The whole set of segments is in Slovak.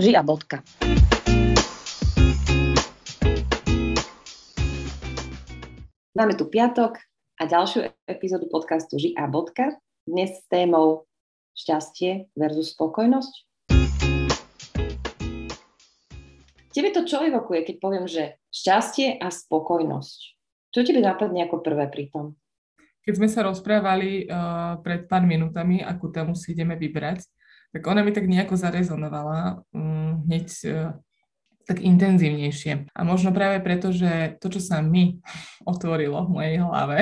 Ži a bodka. Máme tu piatok a ďalšiu epizódu podcastu Ži a bodka. Dnes s témou šťastie versus spokojnosť. Tebe to čo evokuje, keď poviem, že šťastie a spokojnosť? Čo tebe napadne ako prvé pri tom? Keď sme sa rozprávali uh, pred pár minútami, akú tému si ideme vybrať, tak ona mi tak nejako zarezonovala um, hneď uh, tak intenzívnejšie. A možno práve preto, že to, čo sa mi otvorilo v mojej hlave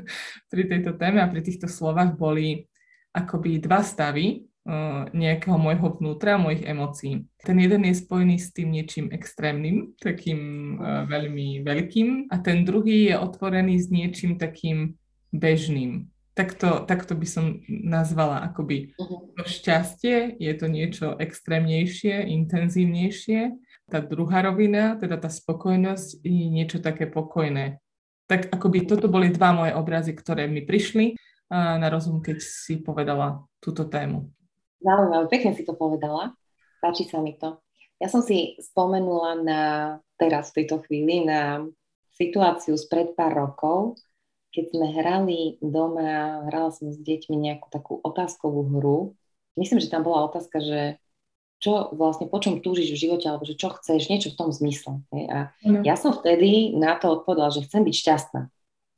pri tejto téme a pri týchto slovách boli akoby dva stavy uh, nejakého môjho vnútra, mojich emócií. Ten jeden je spojený s tým niečím extrémnym, takým uh, veľmi veľkým a ten druhý je otvorený s niečím takým bežným, takto, takto by som nazvala akoby uh-huh. to šťastie, je to niečo extrémnejšie, intenzívnejšie. Tá druhá rovina, teda tá spokojnosť, je niečo také pokojné. Tak akoby toto boli dva moje obrazy, ktoré mi prišli na rozum, keď si povedala túto tému. Zaujímavé, pekne si to povedala. Páči sa mi to. Ja som si spomenula na teraz v tejto chvíli na situáciu spred pár rokov, keď sme hrali doma, hrala som s deťmi nejakú takú otázkovú hru. Myslím, že tam bola otázka, že čo vlastne, po čom túžiš v živote, alebo že čo chceš, niečo v tom zmysle. Hej. A mm. ja som vtedy na to odpovedala, že chcem byť šťastná.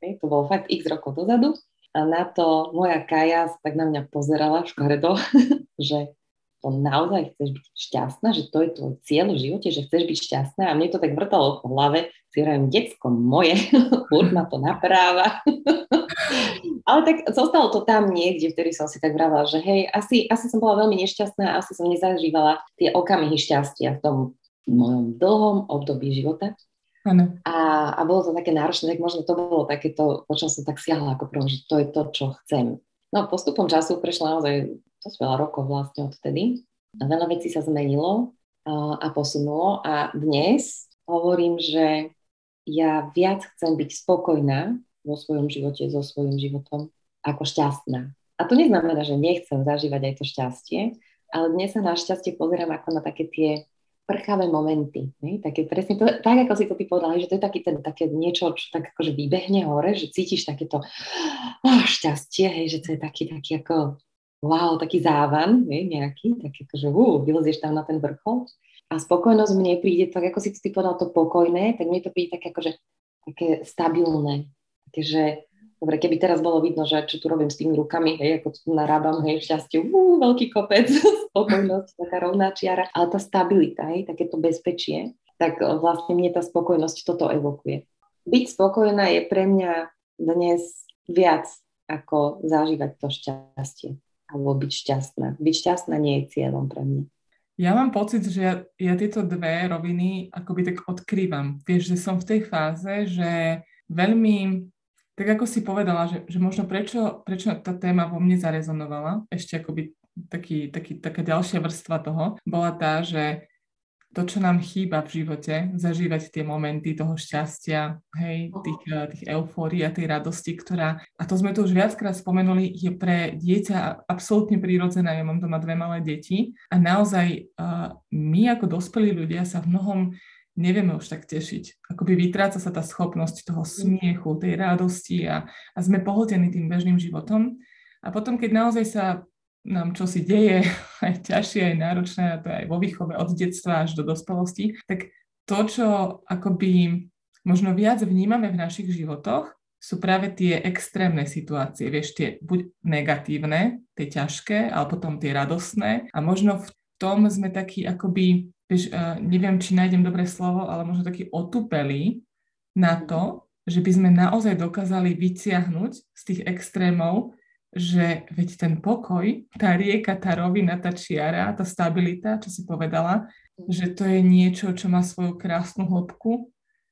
Hej. To bolo fakt x rokov dozadu. A na to moja Kaja tak na mňa pozerala škaredo, že to naozaj chceš byť šťastná, že to je tvoj cieľ v živote, že chceš byť šťastná a mne to tak vrtalo v hlave, si hovorím, decko moje, furt ma to napráva. Ale tak zostalo to tam niekde, vtedy som si tak vravila, že hej, asi, asi som bola veľmi nešťastná, asi som nezažívala tie okamihy šťastia v tom mojom dlhom období života. Ano. A, a bolo to také náročné, tak možno to bolo takéto, po čom som tak siahla ako prvom, že to je to, čo chcem. No postupom času prešlo naozaj dosť veľa rokov vlastne odtedy. A veľa vecí sa zmenilo a, posunulo a dnes hovorím, že ja viac chcem byť spokojná vo svojom živote, so svojím životom, ako šťastná. A to neznamená, že nechcem zažívať aj to šťastie, ale dnes sa na šťastie pozerám ako na také tie prchavé momenty. Ne? Také presne to, tak, ako si to ty povedala, že to je taký ten, také niečo, čo tak akože vybehne hore, že cítiš takéto oh, šťastie, hej, že to je taký, taký ako wow, taký závan, hej, nejaký, tak akože uh, vylezieš tam na ten vrchol. A spokojnosť mne príde, tak ako si ty povedal to pokojné, tak mne to príde také akože také stabilné. Také, že Dobre, keby teraz bolo vidno, že čo tu robím s tými rukami, hej, ako tu narábam, hej, šťastiu, uh, veľký kopec, spokojnosť, taká rovná čiara, ale tá stabilita, hej, takéto bezpečie, tak vlastne mne tá spokojnosť toto evokuje. Byť spokojná je pre mňa dnes viac ako zažívať to šťastie alebo byť šťastná. Byť šťastná nie je cieľom pre mňa. Ja mám pocit, že ja, ja tieto dve roviny akoby tak odkrývam. Vieš, že som v tej fáze, že veľmi, tak ako si povedala, že, že možno prečo, prečo tá téma vo mne zarezonovala, ešte akoby taký, taký, taká ďalšia vrstva toho, bola tá, že to, čo nám chýba v živote, zažívať tie momenty toho šťastia, hej, tých, eh, tých eufórií a tej radosti, ktorá, a to sme tu už viackrát spomenuli, je pre dieťa absolútne prírodzená. Ja mám doma dve malé deti a naozaj uh, my ako dospelí ľudia sa v mnohom nevieme už tak tešiť. Akoby vytráca sa tá schopnosť toho smiechu, tej radosti a, a sme pohltení tým bežným životom. A potom, keď naozaj sa nám čo si deje, aj ťažšie, aj náročné, a to aj vo výchove od detstva až do dospelosti, tak to, čo akoby možno viac vnímame v našich životoch, sú práve tie extrémne situácie, vieš, tie buď negatívne, tie ťažké, ale potom tie radostné. A možno v tom sme takí akoby, vieš, uh, neviem, či nájdem dobré slovo, ale možno takí otupeli na to, že by sme naozaj dokázali vyciahnuť z tých extrémov že veď ten pokoj, tá rieka, tá rovina, tá čiara, tá stabilita, čo si povedala, že to je niečo, čo má svoju krásnu hĺbku,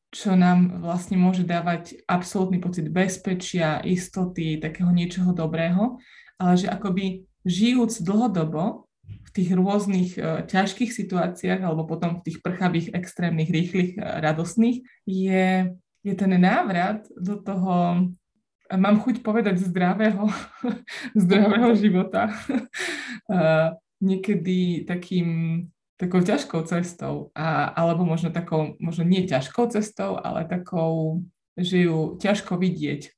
čo nám vlastne môže dávať absolútny pocit bezpečia, istoty, takého niečoho dobrého, ale že akoby žijúc dlhodobo v tých rôznych uh, ťažkých situáciách alebo potom v tých prchavých, extrémnych, rýchlych, uh, radostných, je, je ten návrat do toho mám chuť povedať zdravého, zdravého života. niekedy takým takou ťažkou cestou, a, alebo možno takou, možno nie ťažkou cestou, ale takou, že ju ťažko vidieť uh,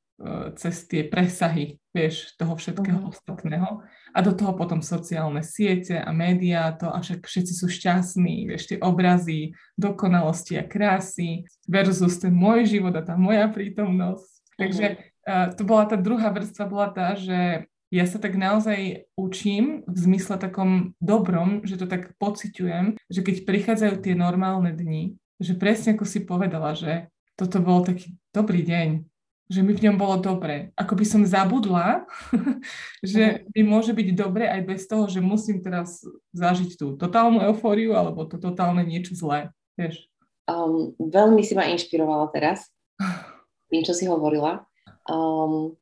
cez tie presahy, vieš, toho všetkého uh-huh. ostatného. A do toho potom sociálne siete a médiá, to a však všetci sú šťastní, vieš, tie obrazy dokonalosti a krásy versus ten môj život a tá moja prítomnosť. Takže uh, to bola tá druhá vrstva, bola tá, že ja sa tak naozaj učím v zmysle takom dobrom, že to tak pociťujem, že keď prichádzajú tie normálne dni, že presne ako si povedala, že toto bol taký dobrý deň, že mi v ňom bolo dobre. Ako by som zabudla, že mhm. mi môže byť dobre aj bez toho, že musím teraz zažiť tú totálnu eufóriu alebo to totálne niečo zlé. Vieš? Um, veľmi si ma inšpirovala teraz tým, čo si hovorila. Um,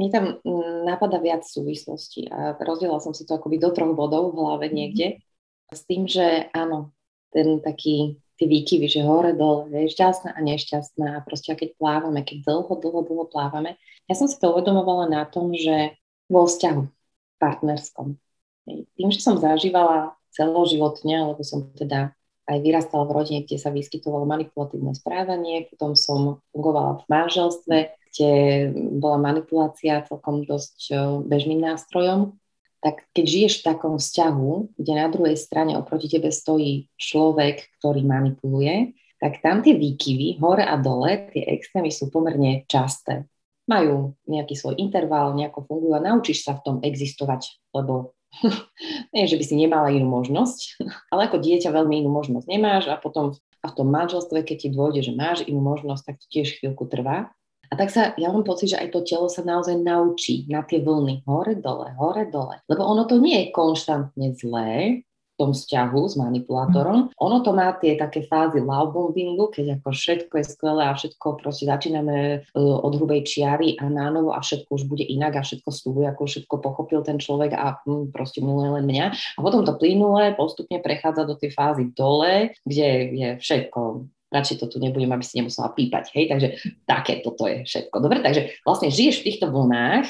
mne tam napadá viac súvislostí a rozdiela som si to akoby do troch bodov v hlave mhm. niekde s tým, že áno, ten taký, tie výkyvy, že hore, dole, je šťastná a nešťastná a proste keď plávame, keď dlho, dlho, dlho plávame. Ja som si to uvedomovala na tom, že vo vzťahu partnerskom. Tým, že som zažívala celoživotne, lebo som teda aj vyrastala v rodine, kde sa vyskytovalo manipulatívne správanie, potom som fungovala v manželstve, kde bola manipulácia celkom dosť bežným nástrojom, tak keď žiješ v takom vzťahu, kde na druhej strane oproti tebe stojí človek, ktorý manipuluje, tak tam tie výkyvy hore a dole, tie extrémy sú pomerne časté. Majú nejaký svoj interval, nejako fungujú a naučíš sa v tom existovať, lebo nie, že by si nemala inú možnosť, ale ako dieťa veľmi inú možnosť nemáš a potom a v tom manželstve, keď ti dôjde, že máš inú možnosť, tak to tiež chvíľku trvá. A tak sa, ja mám pocit, že aj to telo sa naozaj naučí na tie vlny hore, dole, hore, dole. Lebo ono to nie je konštantne zlé, v tom vzťahu s manipulátorom. Mm. Ono to má tie také fázy love bombingu, keď ako všetko je skvelé a všetko proste začíname uh, od hrubej čiary a nánovo a všetko už bude inak a všetko slúbuje, ako všetko pochopil ten človek a hm, proste miluje len mňa. A potom to plynule postupne prechádza do tej fázy dole, kde je všetko radšej to tu nebudem, aby si nemusela pípať, hej, takže také toto je všetko. Dobre, takže vlastne žiješ v týchto vlnách,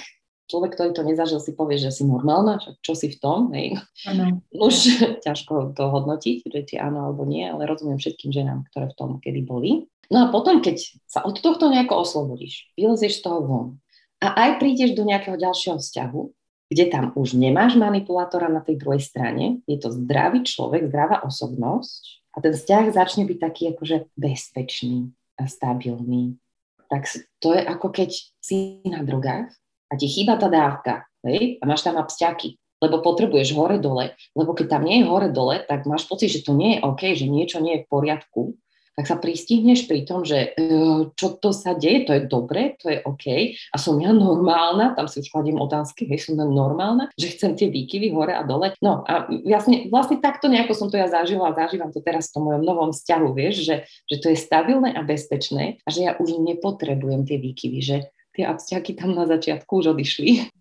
človek, ktorý to nezažil, si povie, že si normálna, čo si v tom, hej. Ano. Už ťažko to hodnotiť, že či áno alebo nie, ale rozumiem všetkým ženám, ktoré v tom kedy boli. No a potom, keď sa od tohto nejako oslobodíš, vylezieš z toho von a aj prídeš do nejakého ďalšieho vzťahu, kde tam už nemáš manipulátora na tej druhej strane, je to zdravý človek, zdravá osobnosť, a ten vzťah začne byť taký akože bezpečný a stabilný. Tak to je ako keď si na drogách a ti chýba tá dávka, hej? a máš tam absťaky, lebo potrebuješ hore-dole, lebo keď tam nie je hore-dole, tak máš pocit, že to nie je OK, že niečo nie je v poriadku tak sa pristihneš pri tom, že e, čo to sa deje, to je dobre, to je OK a som ja normálna, tam si už kladiem otázky, hej, som ja normálna, že chcem tie výkyvy hore a dole. No a vlastne, vlastne takto nejako som to ja zažila a zažívam to teraz v tom mojom novom vzťahu, vieš, že, že to je stabilné a bezpečné a že ja už nepotrebujem tie výkyvy, že tie abstiaky tam na začiatku už odišli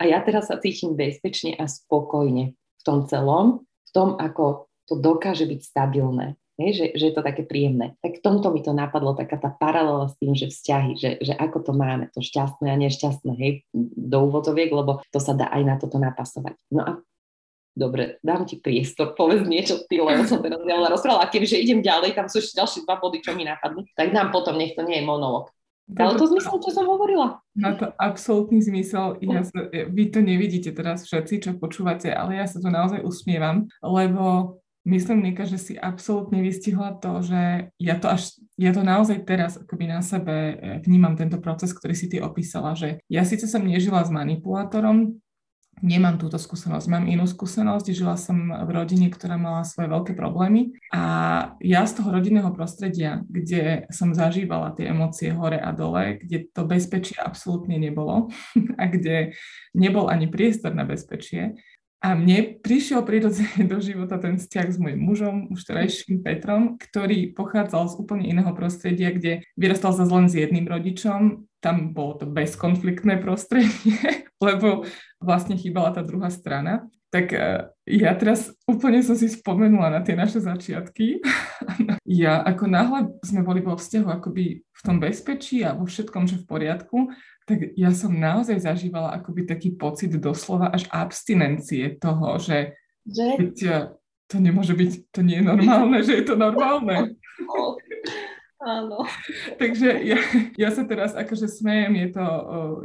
a ja teraz sa cítim bezpečne a spokojne v tom celom, v tom, ako to dokáže byť stabilné hej, že, že je to také príjemné. Tak v tomto mi to napadlo, taká tá paralela s tým, že vzťahy, že, že ako to máme, to šťastné a nešťastné, hej, do úvodoviek, lebo to sa dá aj na toto napasovať. No a Dobre, dám ti priestor, povedz niečo ty, lebo som teraz ja rozprával. A keďže idem ďalej, tam sú ešte ďalšie dva body, čo mi napadnú, tak dám potom, nech to nie je monolog. Ale to zmysel, čo som hovorila. Má to absolútny zmysel. Ja sa, vy to nevidíte teraz všetci, čo počúvate, ale ja sa to naozaj usmievam, lebo Myslím, Nika, že si absolútne vystihla to, že ja to až, ja to naozaj teraz akoby na sebe eh, vnímam tento proces, ktorý si ty opísala, že ja síce som nežila s manipulátorom, nemám túto skúsenosť, mám inú skúsenosť, žila som v rodine, ktorá mala svoje veľké problémy a ja z toho rodinného prostredia, kde som zažívala tie emócie hore a dole, kde to bezpečie absolútne nebolo a kde nebol ani priestor na bezpečie, a mne prišiel prirodzene do života ten vzťah s mojim mužom, už terajším Petrom, ktorý pochádzal z úplne iného prostredia, kde vyrastal sa len s jedným rodičom. Tam bolo to bezkonfliktné prostredie, lebo vlastne chýbala tá druhá strana. Tak e, ja teraz úplne som si spomenula na tie naše začiatky. ja ako náhle sme boli vo vzťahu akoby v tom bezpečí a vo všetkom, že v poriadku, tak ja som naozaj zažívala akoby taký pocit doslova až abstinencie toho, že, že? keď to nemôže byť, to nie je normálne, že je to normálne. Áno. Takže ja, ja sa teraz akože smejem, je to,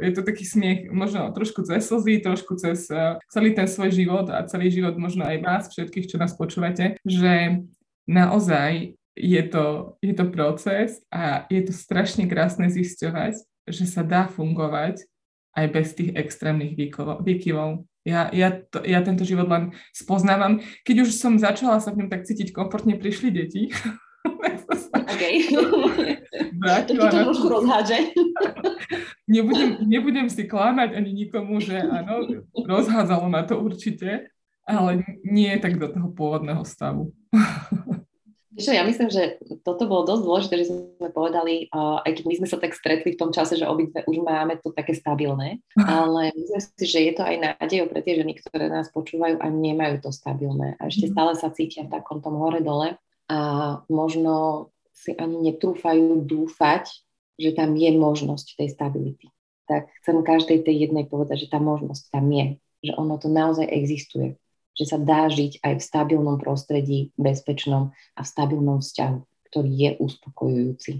je to taký smiech možno trošku cez slzy, trošku cez celý ten svoj život a celý život možno aj vás všetkých, čo nás počúvate, že naozaj je to, je to proces a je to strašne krásne zisťovať, že sa dá fungovať aj bez tých extrémnych výkyvov. Ja, ja, to, ja tento život len spoznávam. Keď už som začala sa v ňom tak cítiť komfortne, prišli deti. OK. to ti to trošku rozhádže. nebudem, nebudem si klamať ani nikomu, že áno, rozhádzalo na to určite, ale nie tak do toho pôvodného stavu. Víš, ja myslím, že toto bolo dosť dôležité, že sme povedali, uh, aj keď my sme sa tak stretli v tom čase, že obidve už máme to také stabilné, ale myslím si, že je to aj nádejou pre tie ženy, ktoré nás počúvajú a nemajú to stabilné a ešte mhm. stále sa cítia v takom tom hore-dole a možno si ani netrúfajú dúfať, že tam je možnosť tej stability. Tak chcem každej tej jednej povedať, že tá možnosť tam je, že ono to naozaj existuje že sa dá žiť aj v stabilnom prostredí, bezpečnom a v stabilnom vzťahu, ktorý je uspokojujúci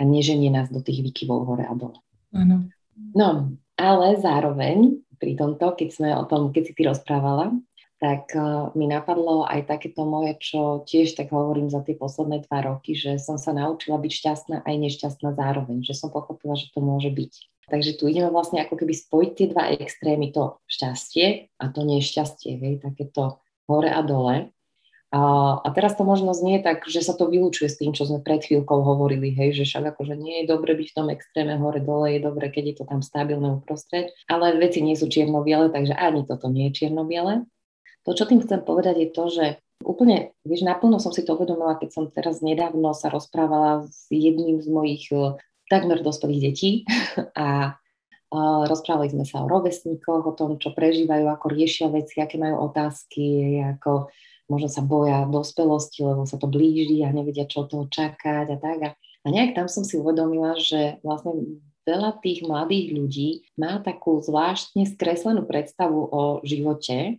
a neženie nás do tých výkyvov hore a dole. Ano. No, ale zároveň pri tomto, keď sme o tom, keď si ty rozprávala, tak uh, mi napadlo aj takéto moje, čo tiež tak hovorím za tie posledné dva roky, že som sa naučila byť šťastná aj nešťastná zároveň, že som pochopila, že to môže byť. Takže tu ideme vlastne ako keby spojiť tie dva extrémy, to šťastie a to nešťastie, hej, takéto hore a dole. A, a teraz to možno znie tak, že sa to vylúčuje s tým, čo sme pred chvíľkou hovorili, hej, že však akože nie je dobre byť v tom extréme hore-dole, je dobre, keď je to tam stabilné uprostred, ale veci nie sú čierno-biele, takže ani toto nie je čierno-biele. To, čo tým chcem povedať, je to, že úplne, vieš, naplno som si to uvedomila, keď som teraz nedávno sa rozprávala s jedným z mojich takmer dospelých detí a rozprávali sme sa o rovesníkoch, o tom, čo prežívajú, ako riešia veci, aké majú otázky, ako možno sa boja dospelosti, lebo sa to blíži a nevedia, čo toho čakať a tak. A nejak tam som si uvedomila, že vlastne veľa tých mladých ľudí má takú zvláštne skreslenú predstavu o živote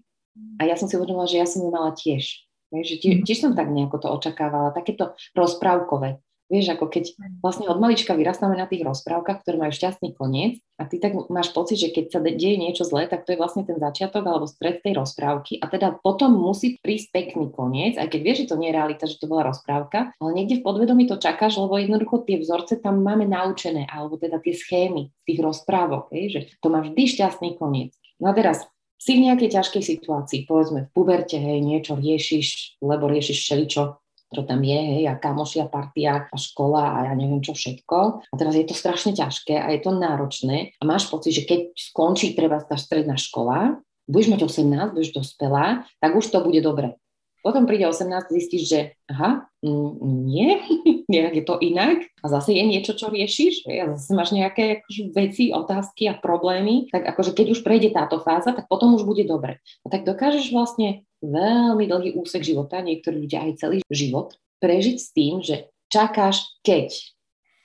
a ja som si uvedomila, že ja som ju mala tiež. Že tiež, tiež som tak nejako to očakávala, takéto rozprávkové. Vieš, ako keď vlastne od malička vyrastáme na tých rozprávkach, ktoré majú šťastný koniec a ty tak máš pocit, že keď sa deje niečo zlé, tak to je vlastne ten začiatok alebo stred tej rozprávky a teda potom musí prísť pekný koniec, aj keď vieš, že to nie je realita, že to bola rozprávka, ale niekde v podvedomí to čakáš, lebo jednoducho tie vzorce tam máme naučené, alebo teda tie schémy tých rozprávok, hej, že to má vždy šťastný koniec. No a teraz si v nejakej ťažkej situácii, povedzme v puberte, hej, niečo riešiš, lebo riešiš všeličo, čo tam je, hej, a kamošia, partia a škola a ja neviem čo všetko. A teraz je to strašne ťažké a je to náročné a máš pocit, že keď skončí treba tá stredná škola, budeš mať 18, budeš dospelá, tak už to bude dobre. Potom príde 18, zistíš, že aha, nie, je to inak a zase je niečo, čo riešiš a zase máš nejaké akože, veci, otázky a problémy, tak akože keď už prejde táto fáza, tak potom už bude dobre. A tak dokážeš vlastne veľmi dlhý úsek života, niektorí ľudia aj celý život, prežiť s tým, že čakáš keď.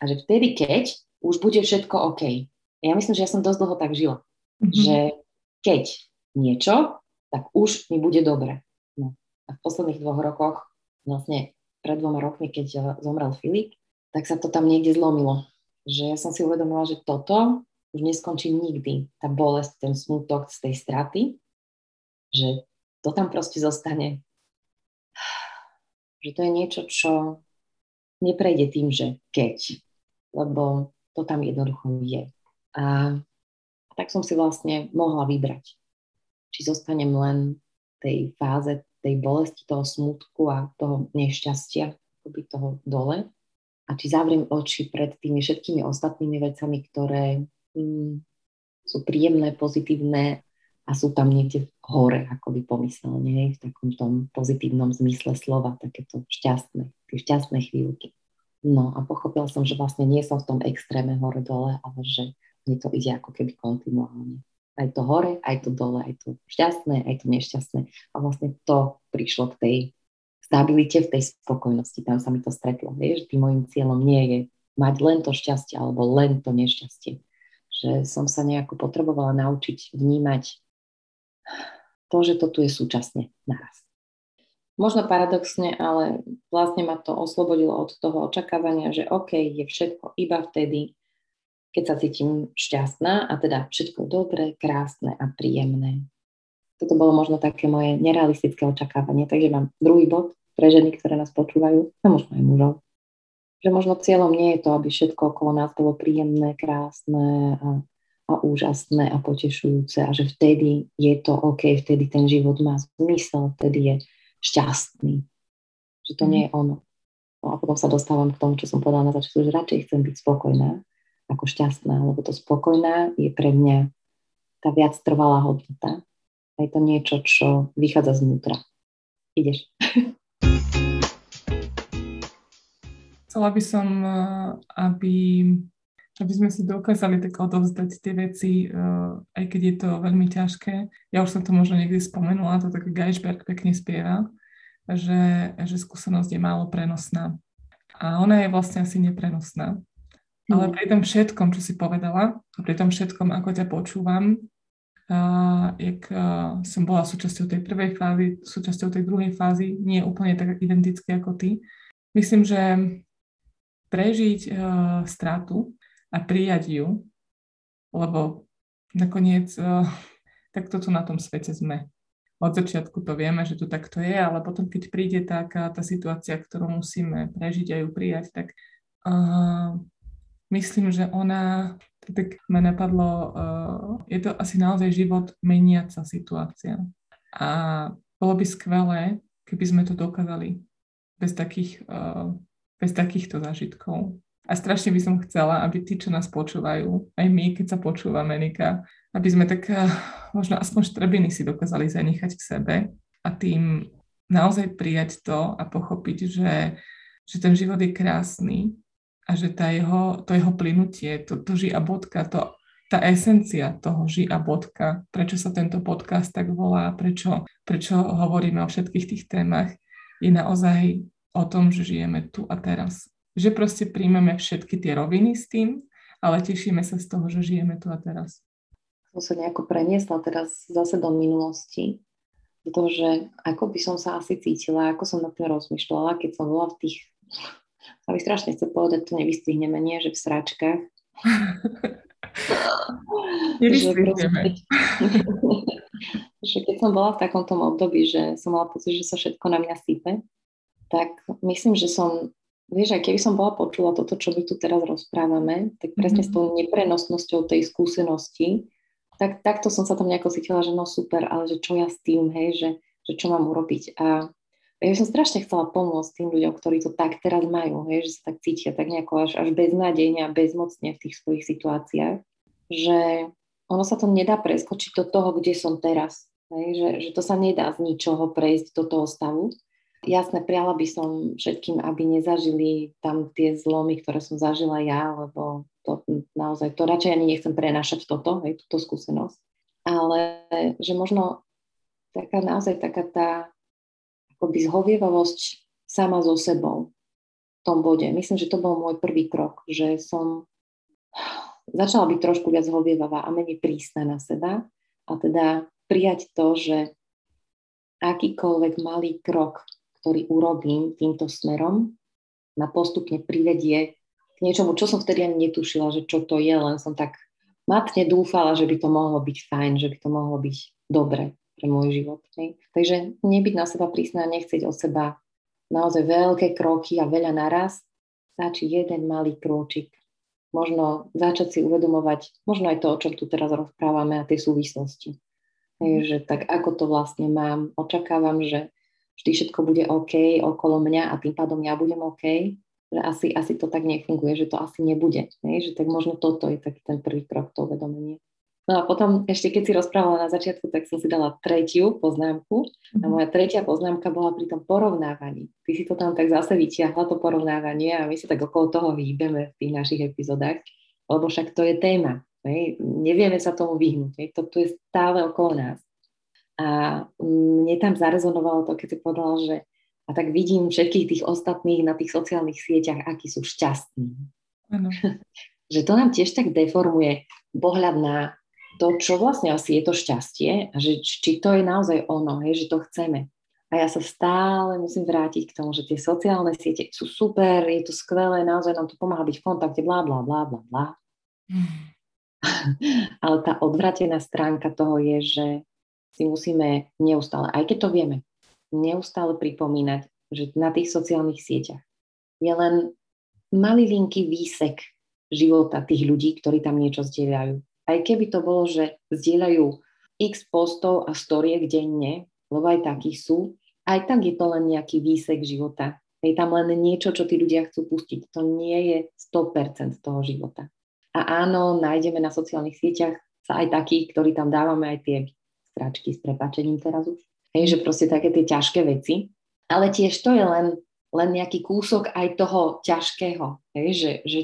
A že vtedy keď už bude všetko OK. Ja myslím, že ja som dosť dlho tak žila. Mm-hmm. Že keď niečo, tak už mi bude dobre. A v posledných dvoch rokoch, vlastne pred dvoma rokmi, keď eh, zomrel Filip, tak sa to tam niekde zlomilo. Že ja som si uvedomila, že toto už neskončí nikdy. Tá bolesť, ten smutok z tej straty, že to tam proste zostane. Že to je niečo, čo neprejde tým, že keď, lebo to tam jednoducho je. A tak som si vlastne mohla vybrať, či zostanem len tej fáze tej bolesti, toho smutku a toho nešťastia, akoby toho dole. A či zavriem oči pred tými všetkými ostatnými vecami, ktoré mm, sú príjemné, pozitívne a sú tam niekde hore, ako by pomyselne, v takom tom pozitívnom zmysle slova, takéto šťastné, tie šťastné chvíľky. No a pochopila som, že vlastne nie som v tom extréme hore-dole, ale že mne to ide ako keby kontinuálne aj to hore, aj to dole, aj to šťastné, aj to nešťastné. A vlastne to prišlo k tej stabilite, v tej spokojnosti. Tam sa mi to stretlo. Vieš, tým môjim cieľom nie je mať len to šťastie alebo len to nešťastie. Že som sa nejako potrebovala naučiť vnímať to, že to tu je súčasne naraz. možno paradoxne, ale vlastne ma to oslobodilo od toho očakávania, že OK, je všetko iba vtedy, keď sa cítim šťastná a teda všetko dobré, krásne a príjemné. Toto bolo možno také moje nerealistické očakávanie, takže mám druhý bod pre ženy, ktoré nás počúvajú a možno aj mužov. Že možno cieľom nie je to, aby všetko okolo nás bolo príjemné, krásne a a úžasné a potešujúce a že vtedy je to OK, vtedy ten život má zmysel, vtedy je šťastný. Že to nie je ono. No a potom sa dostávam k tomu, čo som povedala na začiatku, že radšej chcem byť spokojná ako šťastná, lebo to spokojná je pre mňa tá viac trvalá hodnota. A je to niečo, čo vychádza znútra. Ideš. Chcela by som, eh, aby aby sme si dokázali tak odovzdať tie veci, uh, aj keď je to veľmi ťažké. Ja už som to možno niekdy spomenula, to tak Geisberg pekne spieva, že, že skúsenosť je málo prenosná. A ona je vlastne asi neprenosná. Mm. Ale pri tom všetkom, čo si povedala, a pri tom všetkom, ako ťa počúvam, uh, jak uh, som bola súčasťou tej prvej fázy, súčasťou tej druhej fázy, nie je úplne tak identické ako ty, myslím, že prežiť uh, stratu a prijať ju, lebo nakoniec uh, takto tu na tom svete sme. Od začiatku to vieme, že to takto je, ale potom, keď príde taká tá situácia, ktorú musíme prežiť a ju prijať, tak uh, myslím, že ona, tak ma napadlo, uh, je to asi naozaj život meniaca situácia. A bolo by skvelé, keby sme to dokázali bez takých, uh, bez takýchto zážitkov. A strašne by som chcela, aby tí, čo nás počúvajú, aj my, keď sa počúvame, Nika, aby sme tak eh, možno aspoň štrbiny si dokázali zanechať v sebe a tým naozaj prijať to a pochopiť, že, že ten život je krásny a že tá jeho, to jeho plynutie, to, to ži a bodka, to, tá esencia toho ži a bodka, prečo sa tento podcast tak volá, prečo, prečo hovoríme o všetkých tých témach, je naozaj o tom, že žijeme tu a teraz že proste príjmeme všetky tie roviny s tým, ale tešíme sa z toho, že žijeme tu a teraz. Som sa nejako preniesla teraz zase do minulosti, do toho, že ako by som sa asi cítila, ako som na tým rozmýšľala, keď som bola v tých, sa mi strašne chce povedať, to nevystrihneme, nie, že v sračkách. Nevystrihneme. že keď som bola v takomto období, že som mala pocit, že sa všetko na mňa sype, tak myslím, že som Vieš, aj keby som bola počula toto, čo my tu teraz rozprávame, tak presne mm-hmm. s tou neprenosnosťou tej skúsenosti, tak takto som sa tam nejako cítila, že no super, ale že čo ja s tým, hej, že, že čo mám urobiť. A ja som strašne chcela pomôcť tým ľuďom, ktorí to tak teraz majú, hej, že sa tak cítia tak nejako až, až beznádejne a bezmocne v tých svojich situáciách, že ono sa to nedá preskočiť do toho, kde som teraz. Hej, že, že to sa nedá z ničoho prejsť do toho stavu Jasne, priala by som všetkým, aby nezažili tam tie zlomy, ktoré som zažila ja, lebo to naozaj, to radšej ani nechcem prenášať toto, hej, túto skúsenosť. Ale že možno taká naozaj taká tá akoby zhovievavosť sama so sebou v tom bode. Myslím, že to bol môj prvý krok, že som začala byť trošku viac zhovievavá a menej prísna na seba a teda prijať to, že akýkoľvek malý krok ktorý urobím týmto smerom, ma postupne privedie k niečomu, čo som vtedy ani netušila, že čo to je, len som tak matne dúfala, že by to mohlo byť fajn, že by to mohlo byť dobre pre môj život. Ne? Takže nebyť na seba prísna, nechceť od seba naozaj veľké kroky a veľa naraz, stačí jeden malý kročik. Možno začať si uvedomovať, možno aj to, o čom tu teraz rozprávame a tie súvislosti. Hej, že tak ako to vlastne mám, očakávam, že vždy všetko bude OK okolo mňa a tým pádom ja budem OK, že asi, asi to tak nefunguje, že to asi nebude. Ne? Že tak možno toto je taký ten prvý krok, to uvedomenie. No a potom ešte keď si rozprávala na začiatku, tak som si dala tretiu poznámku. A mhm. moja tretia poznámka bola pri tom porovnávaní. Ty si to tam tak zase vyťahla, to porovnávanie a my sa tak okolo toho výbeme v tých našich epizodách, lebo však to je téma. Ne? Nevieme sa tomu vyhnúť. Ne? To tu je stále okolo nás. A mne tam zarezonovalo to, keď si povedala, že a tak vidím všetkých tých ostatných na tých sociálnych sieťach, akí sú šťastní. Ano. že to nám tiež tak deformuje pohľad na to, čo vlastne asi je to šťastie a že či to je naozaj ono, hej, že to chceme. A ja sa stále musím vrátiť k tomu, že tie sociálne siete sú super, je to skvelé, naozaj nám to pomáha byť v kontakte, bla, bla, bla, bla, bla. Ale tá odvratená stránka toho je, že si musíme neustále, aj keď to vieme, neustále pripomínať, že na tých sociálnych sieťach je len malilinký výsek života tých ľudí, ktorí tam niečo zdieľajú. Aj keby to bolo, že zdieľajú x postov a storiek denne, lebo aj takí sú, aj tak je to len nejaký výsek života. Je tam len niečo, čo tí ľudia chcú pustiť. To nie je 100% toho života. A áno, nájdeme na sociálnych sieťach sa aj takých, ktorí tam dávame aj tie stračky s prepačením teraz už. Hej, že proste také tie ťažké veci. Ale tiež to je len, len nejaký kúsok aj toho ťažkého. Hej, že, že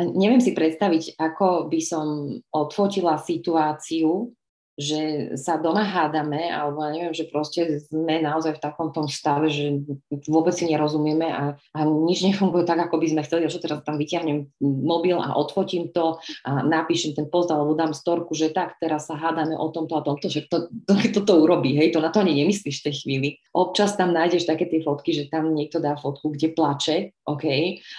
neviem si predstaviť, ako by som odfotila situáciu, že sa doma hádame, alebo ja neviem, že proste sme naozaj v takom tom stave, že vôbec si nerozumieme a, a nič nefunguje tak, ako by sme chceli, že teraz tam vyťahnem mobil a odfotím to a napíšem ten post alebo dám storku, že tak, teraz sa hádame o tomto a tomto, že to, to, to, to urobí, hej, to na to ani nemyslíš v tej chvíli. Občas tam nájdeš také tie fotky, že tam niekto dá fotku, kde plače, OK,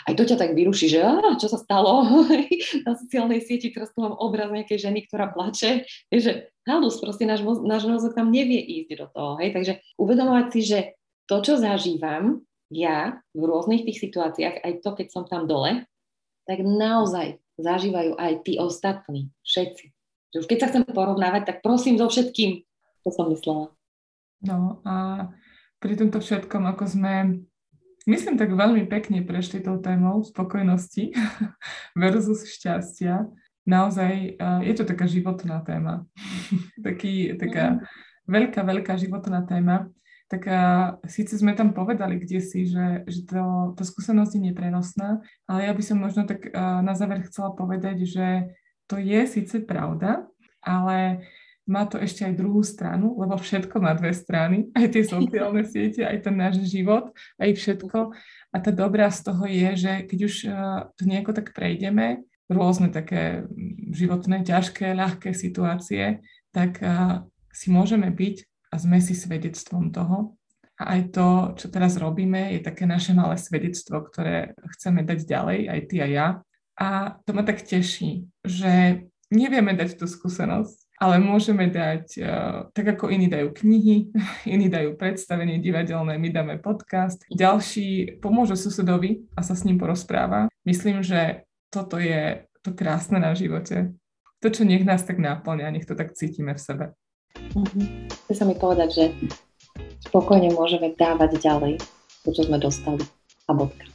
aj to ťa tak vyruší, že á, čo sa stalo? Na sociálnej sieti, teraz tu mám obraz nejakej ženy, ktorá plače, že halus, proste náš, náš mozog tam nevie ísť do toho. Hej? Takže uvedomovať si, že to, čo zažívam ja v rôznych tých situáciách, aj to, keď som tam dole, tak naozaj zažívajú aj tí ostatní, všetci. Už keď sa chcem porovnávať, tak prosím so všetkým, to som myslela. No a pri tomto všetkom, ako sme, myslím, tak veľmi pekne prešli tou témou spokojnosti versus šťastia, naozaj je to taká životná téma. Taký, taká mhm. veľká, veľká životná téma. Tak síce sme tam povedali kde si, že, že to, to skúsenosť je neprenosná, ale ja by som možno tak na záver chcela povedať, že to je síce pravda, ale má to ešte aj druhú stranu, lebo všetko má dve strany, aj tie sociálne siete, aj ten náš život, aj všetko. A tá dobrá z toho je, že keď už to nejako tak prejdeme, rôzne také životné, ťažké, ľahké situácie, tak si môžeme byť a sme si svedectvom toho. A aj to, čo teraz robíme, je také naše malé svedectvo, ktoré chceme dať ďalej, aj ty a ja. A to ma tak teší, že nevieme dať tú skúsenosť, ale môžeme dať, tak ako iní dajú knihy, iní dajú predstavenie divadelné, my dáme podcast, ďalší pomôže susedovi a sa s ním porozpráva. Myslím, že toto je to krásne na živote. To, čo nech nás tak náplňa, nech to tak cítime v sebe. Mm-hmm. Chce sa mi povedať, že spokojne môžeme dávať ďalej to, čo sme dostali. A bodka.